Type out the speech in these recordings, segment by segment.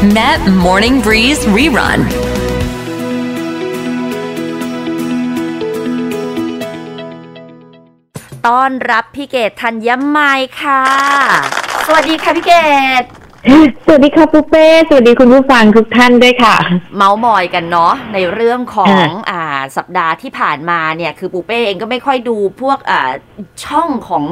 Met Morning Breeze Rerun ต้อนรับพี่เกดธัญไมยค่ะ สวัสดีค่ะพี่เกดสวัสดีค่ะปูเป้ สวัสดีคุณผู้ฟังทุกท่านด้วยค่ะ เมาส์มอยกันเนาะในเรื่องของค่ะอ่าสัปดาห์ที่ผ่านมาเนี่ย คือปูเป้เองก็ไม่ค่อยดูพวกอ่าช่องของ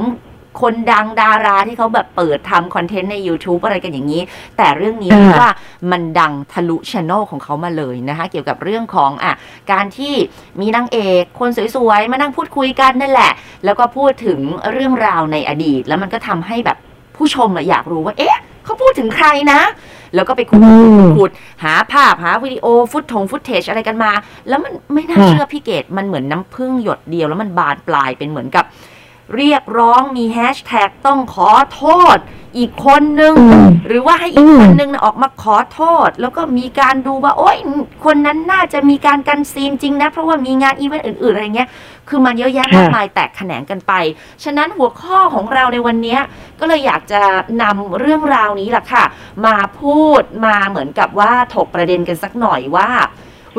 คนดังดาราที่เขาแบบเปิดทำคอนเทนต์ใน YouTube อะไรกันอย่างนี้ แต่เรื่องนี้ค่ะเรียกว่ามันดังทะลุช anel ของเขามาเลยนะคะ เกี่ยวกับเรื่องของอะการที่มีนางเอกคนสวยๆ มานั่งพูดคุยกันนั่นแหละ แล้วก็พูดถึงเรื่องราวในอดีต แล้วมันก็ทำให้แบบผู้ชมอะอยากรู้ว่าเอ๊ะเขาพูดถึงใครนะ แล้วก็ไปขุดอืมขุดหาภาพหาวิดีโอฟุตทงฟุตเทจอะไรกันมา แล้วมันไม่น่าค่ะเชื่อพี่เกดมันเหมือนน้ำพึ่งหยดเดียว แล้วมันบานปลายเป็นเหมือนกับ เรียกร้องมีแฮชแท็กต้องขอโทษ อีกคนนึงอืมหรือว่าให้อีกอืมคนนึงน่ะออกมาขอโทษ แล้วก็มีการดูว่า โอ๊ยคนนั้นน่าจะมีการกันซีนจริงนะ เพราะว่ามีงานอีเวนต์อื่น ๆ อะไรเงี้ย คือมันเยอะแยะมากมายแตกแขนงกันไป ฉะนั้นหัวข้อของเราในวันเนี้ยก็เลยอยากจะนำเรื่องราวนี้แหละค่ะ มาพูดมาเหมือนกับว่าถกประเด็นกันสักหน่อยว่า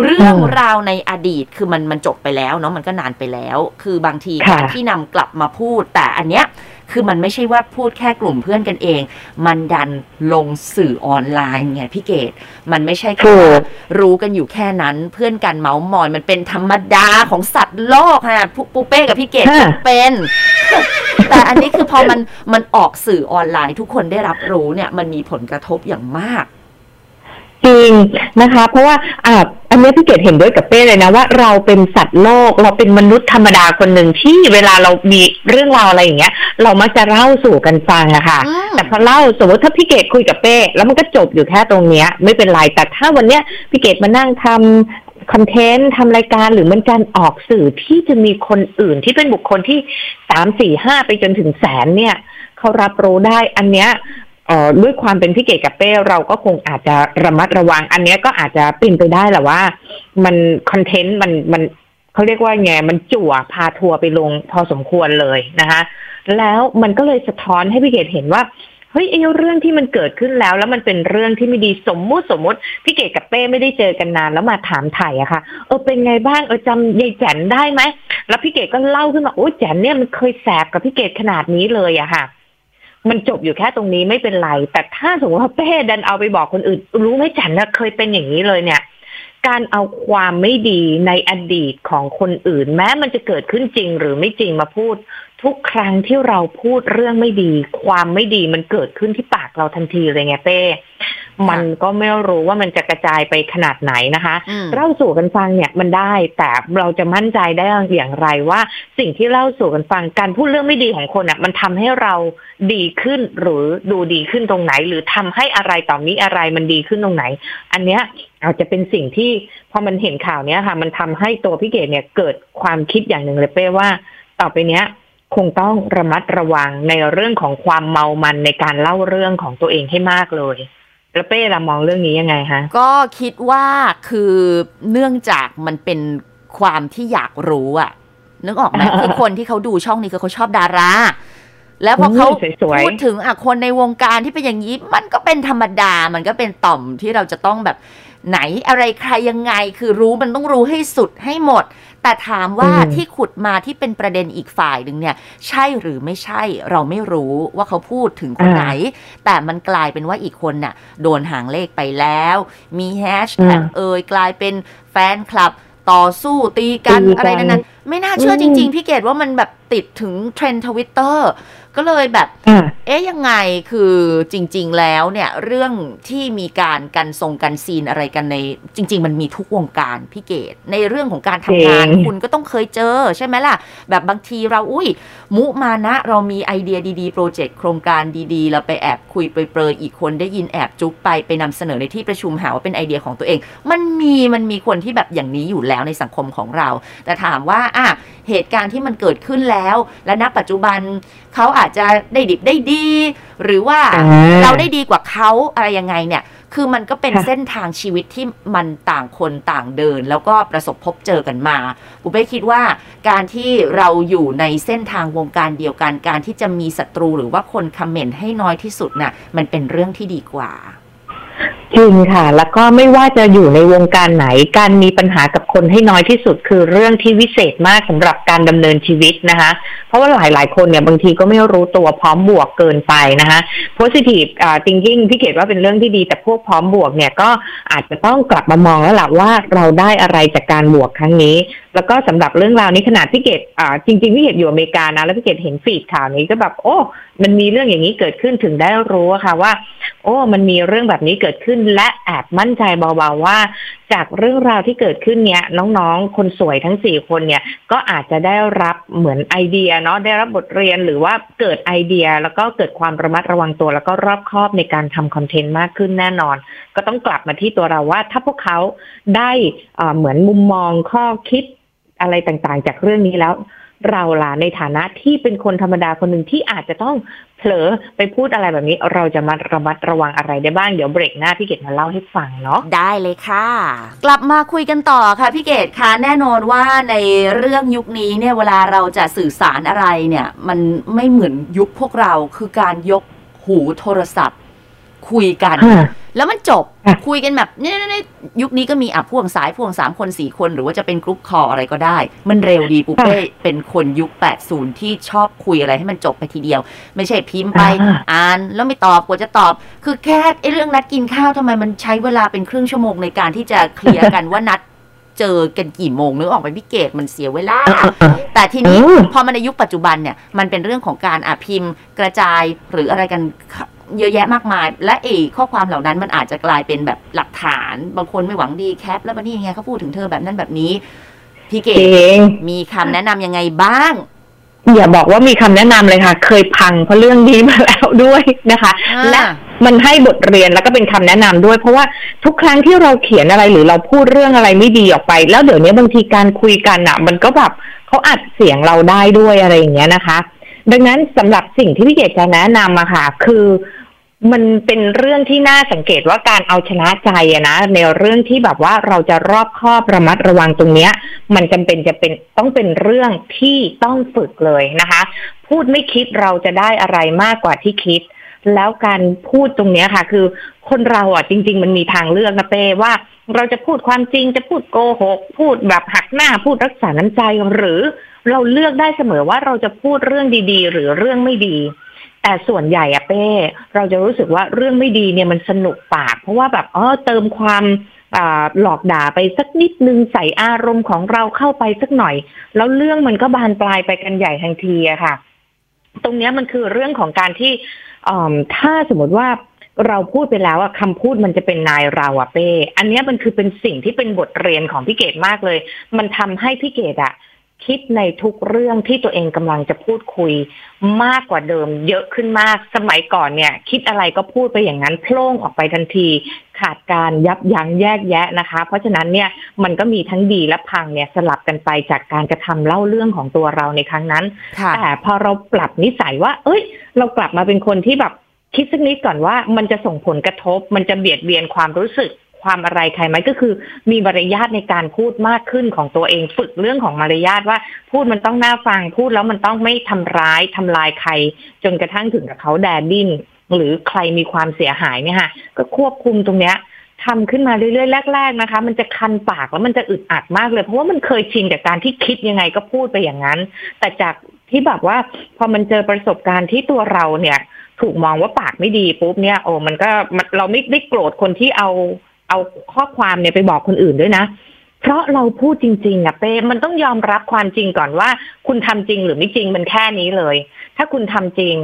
เรื่องราวในอดีตคือมันมันจบไปแล้วเนาะมันก็นานไปแล้ว คือบางทีค่ะการที่นำกลับมาพูด แต่อันเนี้ยคือมันไม่ใช่ว่าพูดแค่กลุ่มเพื่อนกันเอง มันดันลงสื่อออนไลน์ไงพี่เกดมันไม่ใช่แค่ถูกรู้กันอยู่แค่นั้น เพื่อนกันเมาส์มอยมันเป็นธรรมดาของสัตว์โลกฮะปูปูเป้กับพี่เกดค่ะก็เป็นแต่อันนี้คือพอมันมันออกสื่อออนไลน์ทุกคนได้รับรู้เนี่ย มันมีผลกระทบอย่างมาก จริงนะคะ เพราะว่าอ่าอันนี้พี่เกดเห็นด้วยกับเป้เลยนะว่าเราเป็นสัตว์โลกเราเป็นมนุษย์ธรรมดาคนหนึ่งที่เวลาเรามีเรื่องราวอะไรอย่างเงี้ย เรามักจะเล่าสู่กันฟังอะค่ะอืมแต่พอเล่าสมมติถ้าพี่เกดคุยกับเป้แล้วมันก็จบอยู่แค่ตรงเนี้ย ไม่เป็นไรแต่ถ้าวันเนี้ยพี่เกดมานั่งทำคอนเทนต์ทำรายการหรือมันการออกสื่อที่จะมีคนอื่นที่เป็นบุคคลที่สามสี่ห้าไปจนถึงแสนเนี่ยเขารับรู้ได้อันเนี้ยเอ่อ ด้วยความเป็นพี่เกดกับเป้เราก็คงอาจจะระมัดระวัง อันนี้ก็อาจจะเป็นไปได้แหละว่า มันคอนเทนต์มันมันเขาเรียกว่าไงมันจั่วพาทัวร์ไปลงพอสมควรเลยนะคะแล้วมันก็เลยสะท้อนให้พี่เกดเห็นว่าเฮ้ยไอ้เรื่องที่มันเกิดขึ้นแล้ว แล้วมันเป็นเรื่องที่ไม่ดีสมมุติสมมุติพี่เกดกับเป้ไม่ได้เจอกันนานแล้วมาถามถ่ยอะค่ะเออเป็นไงบ้างเออจำยายแจนได้ไหมแล้วพี่เกดก็เล่าขึ้นมาโอ้แจนเนี่ยมันเคยแสบกับพี่เกดขนาดนี้เลยอะค่ะ มันจบอยู่แค่ตรงนี้ไม่เป็นไร แต่ถ้าสมมติว่าเป้ดันเอาไปบอกคนอื่น รู้ไหมจันนะเคยเป็นอย่างนี้เลยเนี่ย การเอาความไม่ดีในอดีตของคนอื่น แม้มันจะเกิดขึ้นจริงหรือไม่จริงมาพูด ทุกครั้งที่เราพูดเรื่องไม่ดี ความไม่ดีมันเกิดขึ้นที่ปากเราทันทีเลยไงเป้ มันก็ไม่รู้ว่ามันจะกระจายไปขนาดไหนนะคะอืมเล่าสู่กันฟังเนี่ยมันได้ แต่เราจะมั่นใจได้อย่างไรว่า สิ่งที่เล่าสู่กันฟังการพูดเรื่องไม่ดีของคนอะ มันทำให้เราดีขึ้นหรือดูดีขึ้นตรงไหน หรือทำให้อะไรต่อมีอะไรมันดีขึ้นตรงไหน อันเนี้ยอาจจะเป็นสิ่งที่พอมันเห็นข่าวเนี้ยค่ะ มันทำให้ตัวพี่เกดเนี่ยเกิดความคิดอย่างหนึ่งเลยเป้ว่า ต่อไปเนี้ย คงต้องระมัดระวังในเรื่องของความเมามันในการเล่าเรื่องของตัวเองให้มากเลยแล้วเป้ละมองเรื่องนี้ยังไงคะก็คิดว่าคือเนื่องจากมันเป็นความที่อยากรู้อะนึกออกไหมคือคนที่เขาดูช่องนี้คือเขาชอบดารา แล้วพอเขาอืมสวยๆพูดถึงอะคนในวงการที่เป็นอย่างนี้ มันก็เป็นธรรมดา มันก็เป็นต่อมที่เราจะต้องแบบไหนอะไรใครยังไง คือรู้มันต้องรู้ให้สุดให้หมด แต่ถามว่าอืมที่ขุดมาที่เป็นประเด็นอีกฝ่ายหนึ่งเนี่ย ใช่หรือไม่ใช่เราไม่รู้ว่าเขาพูดถึงคนไหน แต่มันกลายเป็นว่าอีกคนน่ะ โดนหางเลขไปแล้ว มีแฮชแท็กอืมเอ่ยกลายเป็นแฟนคลับต่อสู้ตีกันตีกันอะไรนั้นๆไม่น่าเชื่อจริง ๆ อืม พี่เกดว่ามันแบบติดถึงเทรนด์ทวิตเตอร์ก็เลยแบบอ่าเอ๊ะยังไงคือจริง ๆ แล้วเนี่ย เรื่องที่มีการกันทรงกันซีนอะไรกันใน จริง ๆ มันมีทุกวงการพี่เกดในเรื่องของการทำงานจริงคุณก็ต้องเคยเจอใช่ไหมล่ะ แบบบางทีเราอุ้ย มุมานะ เรามีไอเดียดีๆ โปรเจกต์โครงการดีๆ เราไปแอบคุยเปรยๆอีกคนได้ยินแอบจุ๊บไปไปนำเสนอในที่ประชุมหาว่าเป็นไอเดียของตัวเอง มันมีมันมีคนที่แบบอย่างนี้อยู่แล้วในสังคมของเรา แต่ถามว่าอะเหตุการณ์ที่มันเกิดขึ้นแล้ว และณปัจจุบันเขาอาจจะได้ดิบได้ดี หรือว่าอ่าเราได้ดีกว่าเขาอะไรยังไงเนี่ย คือมันก็เป็นค่ะเส้นทางชีวิตที่มันต่างคนต่างเดิน แล้วก็ประสบพบเจอกันมาปูเป้คิดว่าการที่เราอยู่ในเส้นทางวงการเดียวกัน การที่จะมีศัตรูหรือว่าคนคอมเมนต์ให้น้อยที่สุดน่ะมันเป็นเรื่องที่ดีกว่า จริงค่ะ แล้วก็ไม่ว่าจะอยู่ในวงการไหน การมีปัญหากับคนให้น้อยที่สุดคือเรื่องที่วิเศษมากสำหรับการดำเนินชีวิตนะคะ เพราะว่าหลาย ๆ คนเนี่ยบางทีก็ไม่รู้ตัวพร้อมบวกเกินไปนะคะ positive thinking พี่เขตว่าเป็นเรื่องที่ดีแต่พวกพร้อมบวกเนี่ยก็อาจจะต้องกลับมามองแล้วล่ะว่าเราได้อะไรจากการบวกครั้งนี้ แล้วก็สำหรับเรื่องราวนี้ขนาดพี่เกดอ่าจริงๆพี่เกดอยู่อเมริกานะแล้วพี่เกดเห็นฟีดข่าวนี้ก็แบบโอ้ มันมีเรื่องอย่างนี้เกิดขึ้นถึงได้รู้อะค่ะว่า โอ้ มันมีเรื่องแบบนี้เกิดขึ้นและแอบมั่นใจเบาๆว่า จากเรื่องราวที่เกิดขึ้นเนี่ยน้องๆ คนสวยทั้งสี่คนเนี่ยก็อาจจะได้รับเหมือนไอเดียเนาะได้รับบทเรียนหรือว่าเกิดไอเดียแล้วก็เกิดความระมัดระวังตัว แล้วก็รอบคอบในการทำคอนเทนต์มากขึ้นแน่นอน ก็ต้องกลับมาที่ตัวเราว่า ถ้าพวกเขาได้เหมือนมุมมองข้อคิดอะไรต่างๆ จากเรื่องนี้แล้ว เราล่ะในฐานะที่เป็นคนธรรมดาคนหนึ่งที่อาจจะต้องเผลอไปพูดอะไรแบบนี้ เราจะมาระมัดระวังอะไรได้บ้างเดี๋ยวเบรกหน้าพี่เกดมาเล่าให้ฟังเนาะได้เลยค่ะ กลับมาคุยกันต่อค่ะพี่เกดคะแน่นอนว่าในเรื่องยุคนี้เนี่ยเวลาเราจะสื่อสารอะไรเนี่ย มันไม่เหมือนยุคพวกเราคือการยกหูโทรศัพท์ คุยกัน แล้วมันจบค่ะคุยกันแบบเนี่ยเนี่ยยุคนี้ก็มีอะพ่วงสายพ่วงสามคนสี่คน หรือว่าจะเป็นกรุ๊ปคอลอะไรก็ได้ มันเร็วดีปุ๊เป้เป็นคนยุค 80 ที่ชอบคุยอะไรให้มันจบไปทีเดียว ไม่ใช่พิมพ์ไปอ่าอ่านแล้วไม่ตอบกว่าจะตอบ คือแค่ไอ้เรื่องนัดกินข้าวทำไมมันใช้เวลาเป็นครึ่งชั่วโมงในการที่จะเคลียร์กันว่านัดเจอกันกี่โมงนึกออกไหมพี่เกดมันเสียเวลา แต่ทีนี้อืมพอมันในยุคปัจจุบันเนี่ย มันเป็นเรื่องของการอะพิมพ์กระจายหรืออะไรกัน เยอะแยะมากมาย และเอข้อความเหล่านั้นมันอาจจะกลายเป็นแบบหลักฐาน บางคนไม่หวังดีแคป แล้วมันนี่ยังไงเขาพูดถึงเธอแบบนั้นแบบนี้ พี่เกจดริงมีคำแนะนำยังไงบ้างอย่าบอกว่ามีคำแนะนำเลยค่ะ เคยพังเพราะเรื่องนี้มาแล้วด้วยนะคะอ่าและมันให้บทเรียนแล้วก็เป็นคำแนะนำด้วย เพราะว่าทุกครั้งที่เราเขียนอะไรหรือเราพูดเรื่องอะไรไม่ดีออกไป แล้วเดี๋ยวนี้บางทีการคุยกันอะ มันก็แบบเขาอัดเสียงเราได้ด้วยอะไรอย่างเงี้ยนะคะ ดังนั้นสำหรับสิ่งที่พี่เกดจะแนะนำอะค่ะ คือมันเป็นเรื่องที่น่าสังเกตว่าการเอาชนะใจอะนะ ในเรื่องที่แบบว่าเราจะรอบคอบระมัดระวังตรงเนี้ย มันจำเป็นจะเป็นต้องเป็นเรื่องที่ต้องฝึกเลยนะคะ พูดไม่คิดเราจะได้อะไรมากกว่าที่คิด แล้วการพูดตรงเนี้ยค่ะ คือคนเราอะจริง ๆ มันมีทางเลือกนะเป้ว่าเราจะพูดความจริงจะพูดโกหก พูดแบบหักหน้าพูดรักษาน้ำใจหรือเราเลือกได้เสมอว่าเราจะพูดเรื่องดีๆ หรือเรื่องไม่ดี แต่ส่วนใหญ่อะเป้เราจะรู้สึกว่าเรื่องไม่ดีเนี่ยมันสนุกปาก เพราะว่าแบบเออเติมความหลอกด่าไปสักนิดนึงใส่อารมณ์ของเราเข้าไปสักหน่อย แล้วเรื่องมันก็บานปลายไปกันใหญ่ทันทีอะค่ะ ตรงนี้มันคือเรื่องของการที่ ถ้าสมมติว่าเราพูดไปแล้วอะคำพูดมันจะเป็นนายเราอะเป้ อันนี้มันคือเป็นสิ่งที่เป็นบทเรียนของพี่เกดมากเลย มันทำให้พี่เกดอะ คิดในทุกเรื่องที่ตัวเองกำลังจะพูดคุยมากกว่าเดิม เยอะขึ้นมากสมัยก่อนเนี่ย คิดอะไรก็พูดไปอย่างนั้นโพล่งออกไปทันที ขาดการยับยั้งแยกแยะนะคะ เพราะฉะนั้นเนี่ยมันก็มีทั้งดีและพังเนี่ยสลับกันไปจากการกระทำเล่าเรื่องของตัวเราในครั้งนั้นค่ะแต่พอเราปรับนิสัยว่า เอ้ย เรากลับมาเป็นคนที่แบบคิดสักนิดก่อนว่ามันจะส่งผลกระทบ มันจะเบียดเบียนความรู้สึก ความอะไรใครไหมก็คือมีมารยาทในการพูดมากขึ้นของตัวเองฝึกเรื่องของมารยาทว่าพูดมันต้องน่าฟังพูดแล้วมันต้องไม่ทำร้ายทำลายใคร จนกระทั่งถึงกับเขาแดดดิ้นหรือใครมีความเสียหายเนี่ยค่ะก็ควบคุมตรงเนี้ยทำขึ้นมาเรื่อยๆแรก ๆนะคะ มันจะคันปากแล้วมันจะอึดอัดมากเลย เพราะว่ามันเคยชินจากการที่คิดยังไงก็พูดไปอย่างนั้น แต่จากที่แบบว่าพอมันเจอประสบการณ์ที่ตัวเราเนี่ย ถูกมองว่าปากไม่ดีปุ๊บเนี่ยโอ้มันก็เราไม่ได้โกรธคนที่เอา เอาข้อความเนี่ยไปบอกคนอื่นด้วยนะ เพราะเราพูดจริงๆอะเป้มันต้องยอมรับความจริงก่อนว่า คุณทำจริงหรือไม่จริงมันแค่นี้เลย ถ้าคุณทำจริง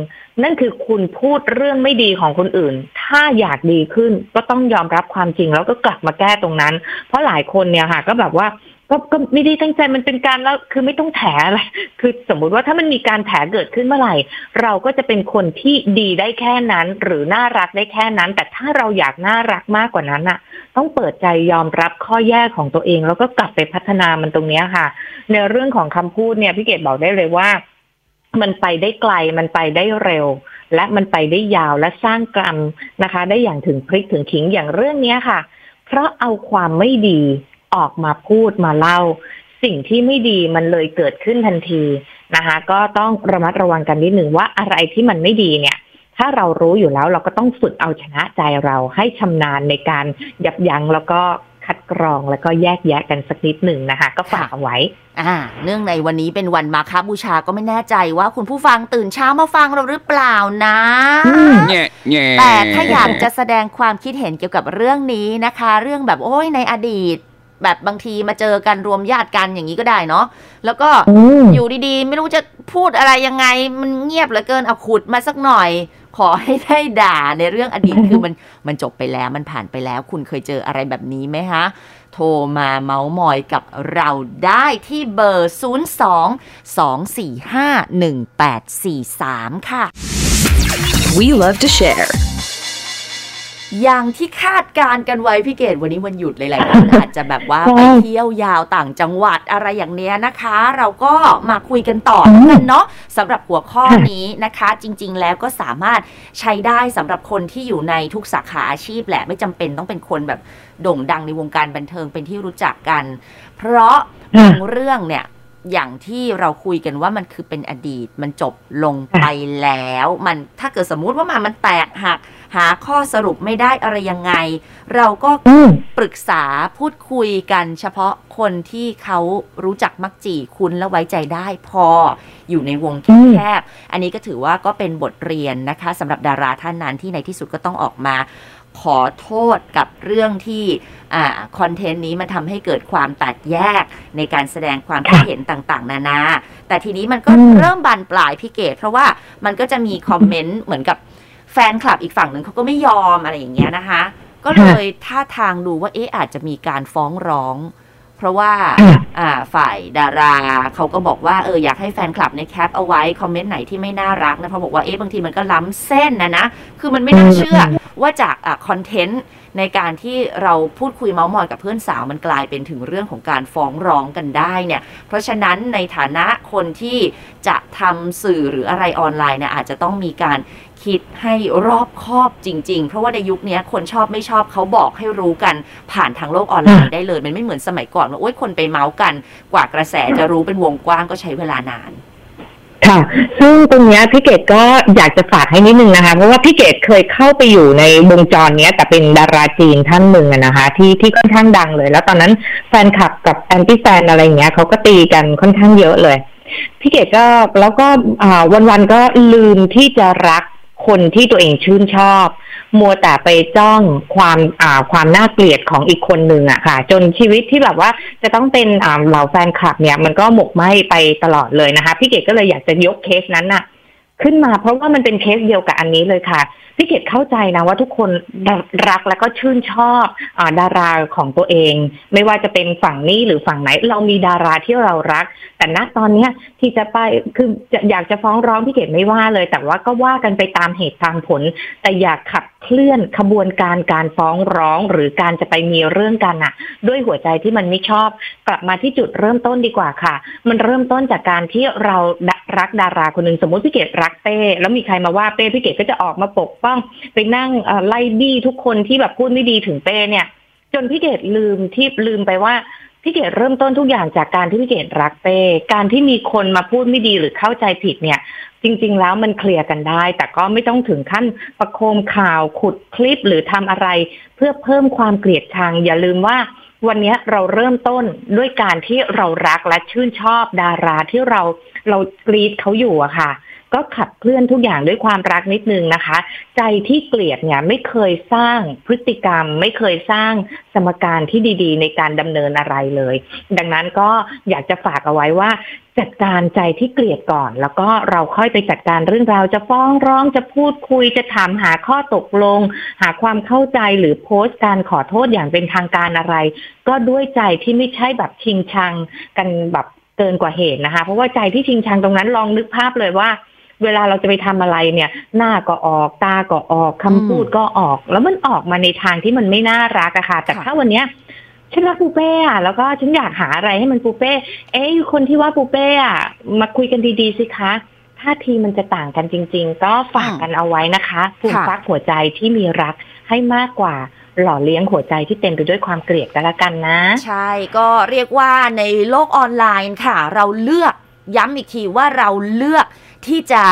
นั่นคือคุณพูดเรื่องไม่ดีของคนอื่น ถ้าอยากดีขึ้นก็ต้องยอมรับความจริงแล้วก็กลับมาแก้ตรงนั้น เพราะหลายคนเนี่ยค่ะ ก็แบบว่า ก็ก็ไม่ได้ตั้งใจมันเป็นการแล้วคือไม่ต้องแถอะไรคือสมมุติว่าถ้ามันมีการแถเกิดขึ้นเมื่อไหร่ เราก็จะเป็นคนที่ดีได้แค่นั้น หรือน่ารักได้แค่นั้น แต่ถ้าเราอยากน่ารักมากกว่านั้นน่ะต้องเปิดใจยอมรับข้อแย่ของตัวเอง แล้วก็กลับไปพัฒนามันตรงเนี้ยค่ะ ในเรื่องของคำพูดเนี่ยพี่เกดบอกได้เลยว่า มันไปได้ไกลมันไปได้เร็ว และมันไปได้ยาวและสร้างกรรมนะคะ ได้อย่างถึงพริกถึงขิงอย่างเรื่องเนี้ยค่ะ เพราะเอาความไม่ดี ออกมาพูดมาเล่า สิ่งที่ไม่ดีมันเลยเกิดขึ้นทันทีนะคะ ก็ต้องระมัดระวังกันนิดหนึ่งว่าอะไรที่มันไม่ดีเนี่ย ถ้าเรารู้อยู่แล้วเราก็ต้องฝึกเอาชนะใจเราให้ชำนาญในการยับยั้งแล้วก็คัดกรองแล้วก็แยกแยะกันสักนิดหนึ่งนะคะ ก็ฝากเอาไว้ อ่า เนื่องในวันนี้เป็นวันมาคบูชาก็ไม่แน่ใจว่าคุณผู้ฟังตื่นเช้ามาฟังเราหรือเปล่านะอืมแง่แง่แต่ถ้าอยากจะแสดงความคิดเห็นเกี่ยวกับเรื่องนี้นะคะ เรื่องแบบโอ้ยในอดีต แบบบางทีมาเจอกันรวมญาติกันอย่างนี้ก็ได้เนาะแล้วก็อืมอยู่ดีๆ ไม่รู้จะพูดอะไรยังไงมันเงียบเหลือเกินเอาขุดมาสักหน่อย ขอให้ได้ด่าในเรื่องอดีตคือมันมันจบไปแล้วมันผ่านไปแล้ว คุณเคยเจออะไรแบบนี้ไหมคะโทรมาเมาส์มอยกับเราได้ที่เบอร์ 02 245 1843 ค่ะ We love to share. อย่างที่คาดการณ์กันไว้พี่เกดวันนี้วันหยุดหลายๆคนอาจจะแบบว่าใช่ไปเที่ยวยาวต่างจังหวัดอะไรอย่างเนี้ยนะคะ เราก็มาคุยกันต่อกันเนาะสำหรับหัวข้อนี้นะคะ จริง ๆ แล้วก็สามารถใช้ได้สำหรับคนที่อยู่ในทุกสาขาอาชีพแหละไม่จำเป็นต้องเป็นคนแบบโด่งดังในวงการบันเทิงเป็นที่รู้จักกัน เพราะบางเรื่องเนี่ย อย่างที่เราคุยกันว่ามันคือเป็นอดีต มันจบลงไปแล้ว มันถ้าเกิดสมมุติว่ามันมันแตกหัก หาข้อสรุปไม่ได้อะไรยังไง เราก็ปรึกษาพูดคุยกันเฉพาะคนที่เขารู้จักมักจีคุ้นและไว้ใจได้พออยู่ในวงแคบๆอันนี้ก็ถือว่าก็เป็นบทเรียนนะคะสำหรับดาราท่านนั้นที่ในที่สุดก็ต้องออกมา ขอโทษกับเรื่องที่อ่าคอนเทนต์นี้มันทำให้เกิดความแตกแยกในการแสดงความคิดเห็นต่างๆ นานา แต่ทีนี้มันก็อืมเริ่มบานปลายพี่เกดเพราะว่ามันก็จะมีคอมเมนต์เหมือนกับแฟนคลับอีกฝั่งหนึ่งเขาก็ไม่ยอมอะไรอย่างเงี้ยนะคะ ก็เลยท่าทางดูว่าเอ๊ะอาจจะมีการฟ้องร้อง เพราะว่าค่ะอ่าฝ่ายดาราเขาก็บอกว่าเอออยากให้แฟนคลับในยแคปเอาไว้คอมเมนต์ไหนที่ไม่น่ารักนะเพราะบอกว่าเอ๊ะบางทีมันก็ล้ำเส้นนะนะ คือมันไม่น่าเชื่อ ว่าจากอคอนเทนต์ในการที่เราพูดคุยเมาส์มอยกับเพื่อนสาวมันกลายเป็นถึงเรื่องของการฟ้องร้องกันได้เนี่ย เพราะฉะนั้นในฐานะคนที่จะทำสื่อหรืออะไรออนไลน์เนี่ยอาจจะต้องมีการคิดให้รอบคอบจริง ๆ เพราะว่าในยุคนี้คนชอบไม่ชอบเขาบอกให้รู้กันผ่านทางโลกออนไลน์ได้เลย มันไม่เหมือนสมัยก่อนว่าโอ๊ยคนไปเมาส์กัน กว่ากระแสจะรู้เป็นวงกว้างก็ใช้เวลานาน ค่ะ ซึ่งตรงนี้พี่เกดก็อยากจะฝากให้นิดนึงนะคะ เพราะว่าพี่เกดเคยเข้าไปอยู่ในวงจรเนี้ย แต่เป็นดาราจีนท่านหนึ่งนะคะ ที่ที่ค่อนข้างดังเลย แล้วตอนนั้นแฟนคลับกับแอนตี้แฟนอะไรเงี้ยเขาก็ตีกันค่อนข้างเยอะเลย พี่เกดก็แล้วก็วันวันๆก็ลืมที่จะรักคนที่ตัวเองชื่นชอบ มัวแต่ไปจ้องความอ่าความน่าเกลียดของอีกคนหนึ่งอะค่ะ จนชีวิตที่แบบว่าจะต้องเป็นอ่าเหล่าแฟนคลับเนี่ยมันก็หมกไหมไปตลอดเลยนะคะ พี่เกดก็เลยอยากจะยกเคสนั้นน่ะขึ้นมาเพราะว่ามันเป็นเคสเดียวกับอันนี้เลยค่ะพี่เกดเข้าใจนะว่าทุกคนรักแล้วก็ชื่นชอบอดาราของตัวเอง ไม่ว่าจะเป็นฝั่งนี้หรือฝั่งไหน เรามีดาราที่เรารัก แต่ณตอนเนี้ยที่จะไปคืออยากจะฟ้องร้องพี่เกดไม่ว่าเลย แต่ว่าก็ว่ากันไปตามเหตุตามผล แต่อยากขับ เคลื่อนขบวนการการฟ้องร้องหรือการจะไปมีเรื่องกันน่ะด้วยหัวใจที่มันไม่ชอบ กลับมาที่จุดเริ่มต้นดีกว่าค่ะ มันเริ่มต้นจากการที่เรารักดาราคนหนึ่งสมมติพี่เกดรักเป้แล้วมีใครมาว่าเป้พี่เกดก็จะออกมาปกป้อง ไปนั่งไล่บี้ทุกคนที่แบบพูดไม่ดีถึงเป้เนี่ย จนพี่เกดลืมที่ลืมไปว่าพี่เกดเริ่มต้นทุกอย่างจากการที่พี่เกดรักเป้ การที่มีคนมาพูดไม่ดีหรือเข้าใจผิดเนี่ย จริง ๆ แล้วมันเคลียร์กันได้ แต่ก็ไม่ต้องถึงขั้นประโคมข่าวขุดคลิปหรือทำอะไร เพื่อเพิ่มความเกลียดชัง อย่าลืมว่าวันนี้เราเริ่มต้นด้วยการที่เรารักและชื่นชอบดาราที่เราเรากรีดเขาอยู่อะค่ะ ก็ขับเคลื่อนทุกอย่างด้วยความรักนิดนึงนะคะ ใจที่เกลียดเนี่ยไม่เคยสร้างพฤติกรรม ไม่เคยสร้างสมการที่ดีๆ ในการดำเนินอะไรเลย ดังนั้นก็อยากจะฝากเอาไว้ว่าจัดการใจที่เกลียดก่อน แล้วก็เราค่อยไปจัดการเรื่องราวจะฟ้องร้องจะพูดคุยจะถามหาข้อตกลง หาความเข้าใจหรือโพสต์การขอโทษอย่างเป็นทางการอะไร ก็ด้วยใจที่ไม่ใช่แบบชิงชังกันแบบเกินกว่าเหตุนะคะ เพราะว่าใจที่ชิงชังตรงนั้นลองนึกภาพเลยว่า เวลาเราจะไปทำอะไรเนี่ย หน้าก็ออกตาก็ออกคำพูดก็ออก แล้วมันออกมาในทางที่มันไม่น่ารักอะค่ะ แต่ค่ะถ้าวันเนี้ยฉันรักปูเป้อะแล้วก็ฉันอยากหาอะไรให้มันปูเป้เอ้ยคนที่ว่าปูเป้อะมาคุยกันดีๆสิคะท่าทีมันจะต่างกันจริง ๆ ก็ฝากกันเอาไว้นะคะฟูมฟักหัวใจที่มีรักให้มากกว่าหล่อเลี้ยงหัวใจที่เต็มไปด้วยความเกลียดกันละกันนะ ใช่ก็เรียกว่าในโลกออนไลน์ค่ะ เราเลือกย้ำอีกทีว่าเราเลือก ที่จะ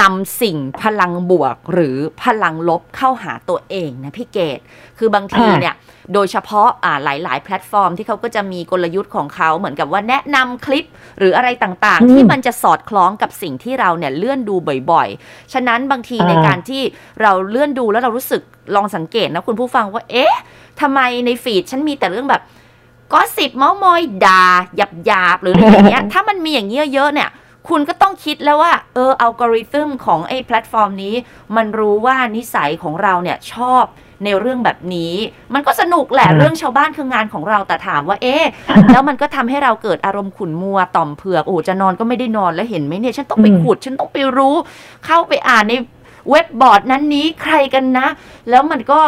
นำสิ่งพลังบวกหรือพลังลบเข้าหาตัวเองนะพี่เกดคือบางทีค่ะเนี่ยโดยเฉพาะอ่าหลาย ๆ แพลตฟอร์มที่เขาก็จะมีกลยุทธ์ของเขาเหมือนกับว่าแนะนำคลิปหรืออะไรต่างๆ อืมที่มันจะสอดคล้องกับสิ่งที่เราเนี่ยเลื่อนดูบ่อยๆ ฉะนั้นบางทีอ่าในการที่เราเลื่อนดูแล้วเรารู้สึกลองสังเกตนะคุณผู้ฟังว่า เอ๊ะทำไมใน feed ฉันมีแต่เรื่องแบบ gossip เมาท์มอยด่าหยาบหยาบๆหรืออะไรอย่างเงี้ยถ้ามันมีอย่างเงี้ยเยอะเนี่ย คุณก็ต้องคิดแล้วว่า เอออัลกอริทึมของไอ้แพลตฟอร์มนี้ มันรู้ว่านิสัยของเราเนี่ยชอบในเรื่องแบบนี้ มันก็สนุกแหละอ่าเรื่องชาวบ้านคืองานของเราแต่ถามว่า เอ๊ะแล้วมันก็ทำให้เราเกิดอารมณ์ขุ่นมัวต่อมเผือกโอ้จะนอนก็ไม่ได้นอนแล้วเห็นไหมเนี่ย ฉันต้องไปอืมขุด ฉันต้องไปรู้ เข้าไปอ่านในเว็บบอร์ดนั้นนี้ใครกันนะ แล้วมันก็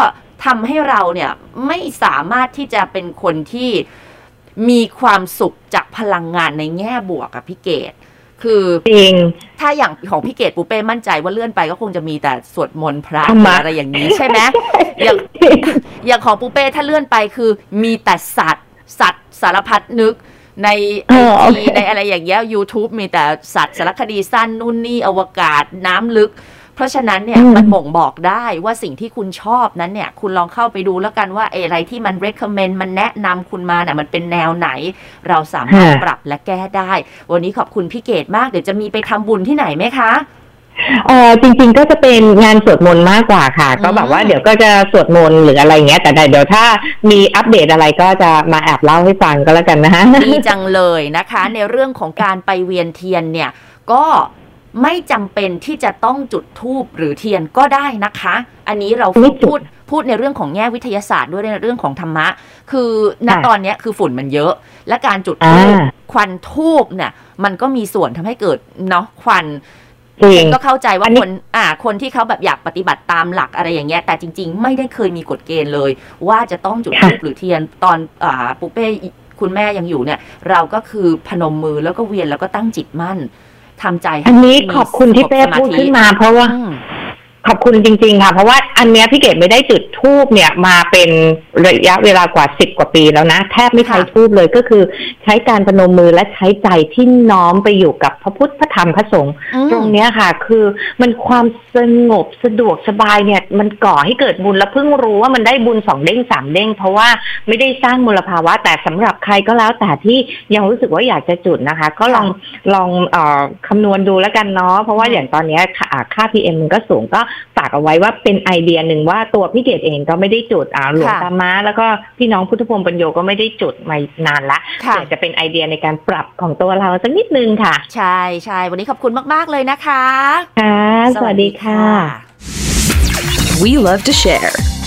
ทำให้เราเนี่ยไม่สามารถที่จะเป็นคนที่มีความสุขจากพลังงานในแง่บวกอะพี่เกด คือจริง ถ้าอย่างของพี่เกดปูเป้มั่นใจว่าเลื่อนไปก็คงจะมีแต่สวดมนต์พระธรรมะอะไรอย่างนี้ใช่ไหมอย่างอย่างของปูเป้ถ้าเลื่อนไปคือมีแต่สัตว์ สัตว์สารพัดนึกในไอเออโอทีเคในอะไรอย่างเงี้ย YouTube มีแต่สัตว์สารคดีสั้นนู่นนี่อวกาศน้ำลึก เพราะฉะนั้นเนี่ยอืมมันบ่งบอกได้ว่าสิ่งที่คุณชอบนั้นเนี่ย คุณลองเข้าไปดูแล้วกันว่าเออะไรที่มัน recommend มันแนะนำคุณมาเนี่ยมันเป็นแนวไหน เราสามารถปรับและแก้ได้ วันนี้ขอบคุณพี่เกดมากเดี๋ยวจะมีไปทำบุญที่ไหนไหมคะเออจริง ๆก็จะเป็นงานสวดมนต์มากกว่าค่ะ ก็แบบว่าเดี๋ยวก็จะสวดมนต์หรืออะไรเงี้ย แต่เดี๋ยวถ้ามีอัปเดตอะไรก็จะมาแอบเล่าให้ฟังก็แล้วกันนะฮะดีจังเลยนะคะ ในเรื่องของการไปเวียนเทียนเนี่ย ก็ ไม่จำเป็นที่จะต้องจุดธูปหรือเทียนก็ได้นะคะ อันนี้เราไม่จุดพูดพูดในเรื่องของแง่วิทยาศาสตร์ด้วยในเรื่องของธรรมะ คือณค่ะตอนเนี้ยคือฝุ่นมันเยอะ และการจุดธูปอ่าควันทูบเนี่ย มันก็มีส่วนทำให้เกิดเนาะควันจริงก็เข้าใจว่าอันนี้คนอ่า คนที่เขาแบบอยากปฏิบัติตามหลักอะไรอย่างเงี้ยแต่จริง ๆ ไม่ได้เคยมีกฎเกณฑ์เลย ว่าจะต้องจุดธูปหรือเทียนตอนอ่าปุเป้คุณแม่ยังอยู่เนี่ย เราก็คือพนมมือแล้วก็เวียนแล้วก็ตั้งจิตมั่น ทำใจให้อันนี้มีขอบคุณที่เป้สงบพูดสธิขึ้นมา เพราะว่าอืม ขอบคุณจริง ๆ ค่ะ เพราะว่าอันเนี้ยพี่เกดไม่ได้จุดทูบเนี่ยมาเป็นระยะเวลากว่าสิบกว่าปีแล้วนะ แทบไม่ใช้ค่ะทูบเลยก็คือ ใช้การประนมมือและใช้ใจที่น้อมไปอยู่กับพระพุทธพระธรรมพระสงฆ์อืมตรงเนี้ยค่ะ คือมันความสงบสะดวกสบายเนี่ยมันก่อให้เกิดบุญแล้วเพิ่งรู้ว่ามันได้บุญสองเด้งสามเด้ง เพราะว่าไม่ได้สร้างมลภาวะ แต่สำหรับใครก็แล้วแต่ที่ยังรู้สึกว่าอยากจะจุดนะคะ ก็ลองลองเอ่อคำนวณดูแล้วกันเนาะเพราะว่าอืมอย่างตอนเนี้ยค่าค่า PM มันก็สูงก็ฝากเอาไว้ว่าเป็นไอเดียหนึ่งว่าตัวพี่เกดเองก็ไม่ได้จุดอ่าหลวงตาม้า แล้วก็พี่น้องพุทธพงศ์ปัญโยก็ไม่ได้จุดมานานละค่ะเผื่อจะเป็นไอเดียในการปรับของตัวเราสักนิดนึงค่ะ ใช่ใช่วันนี้ขอบคุณมาก ๆ เลยนะคะค่ะสวัสดีค่ะ We love to share.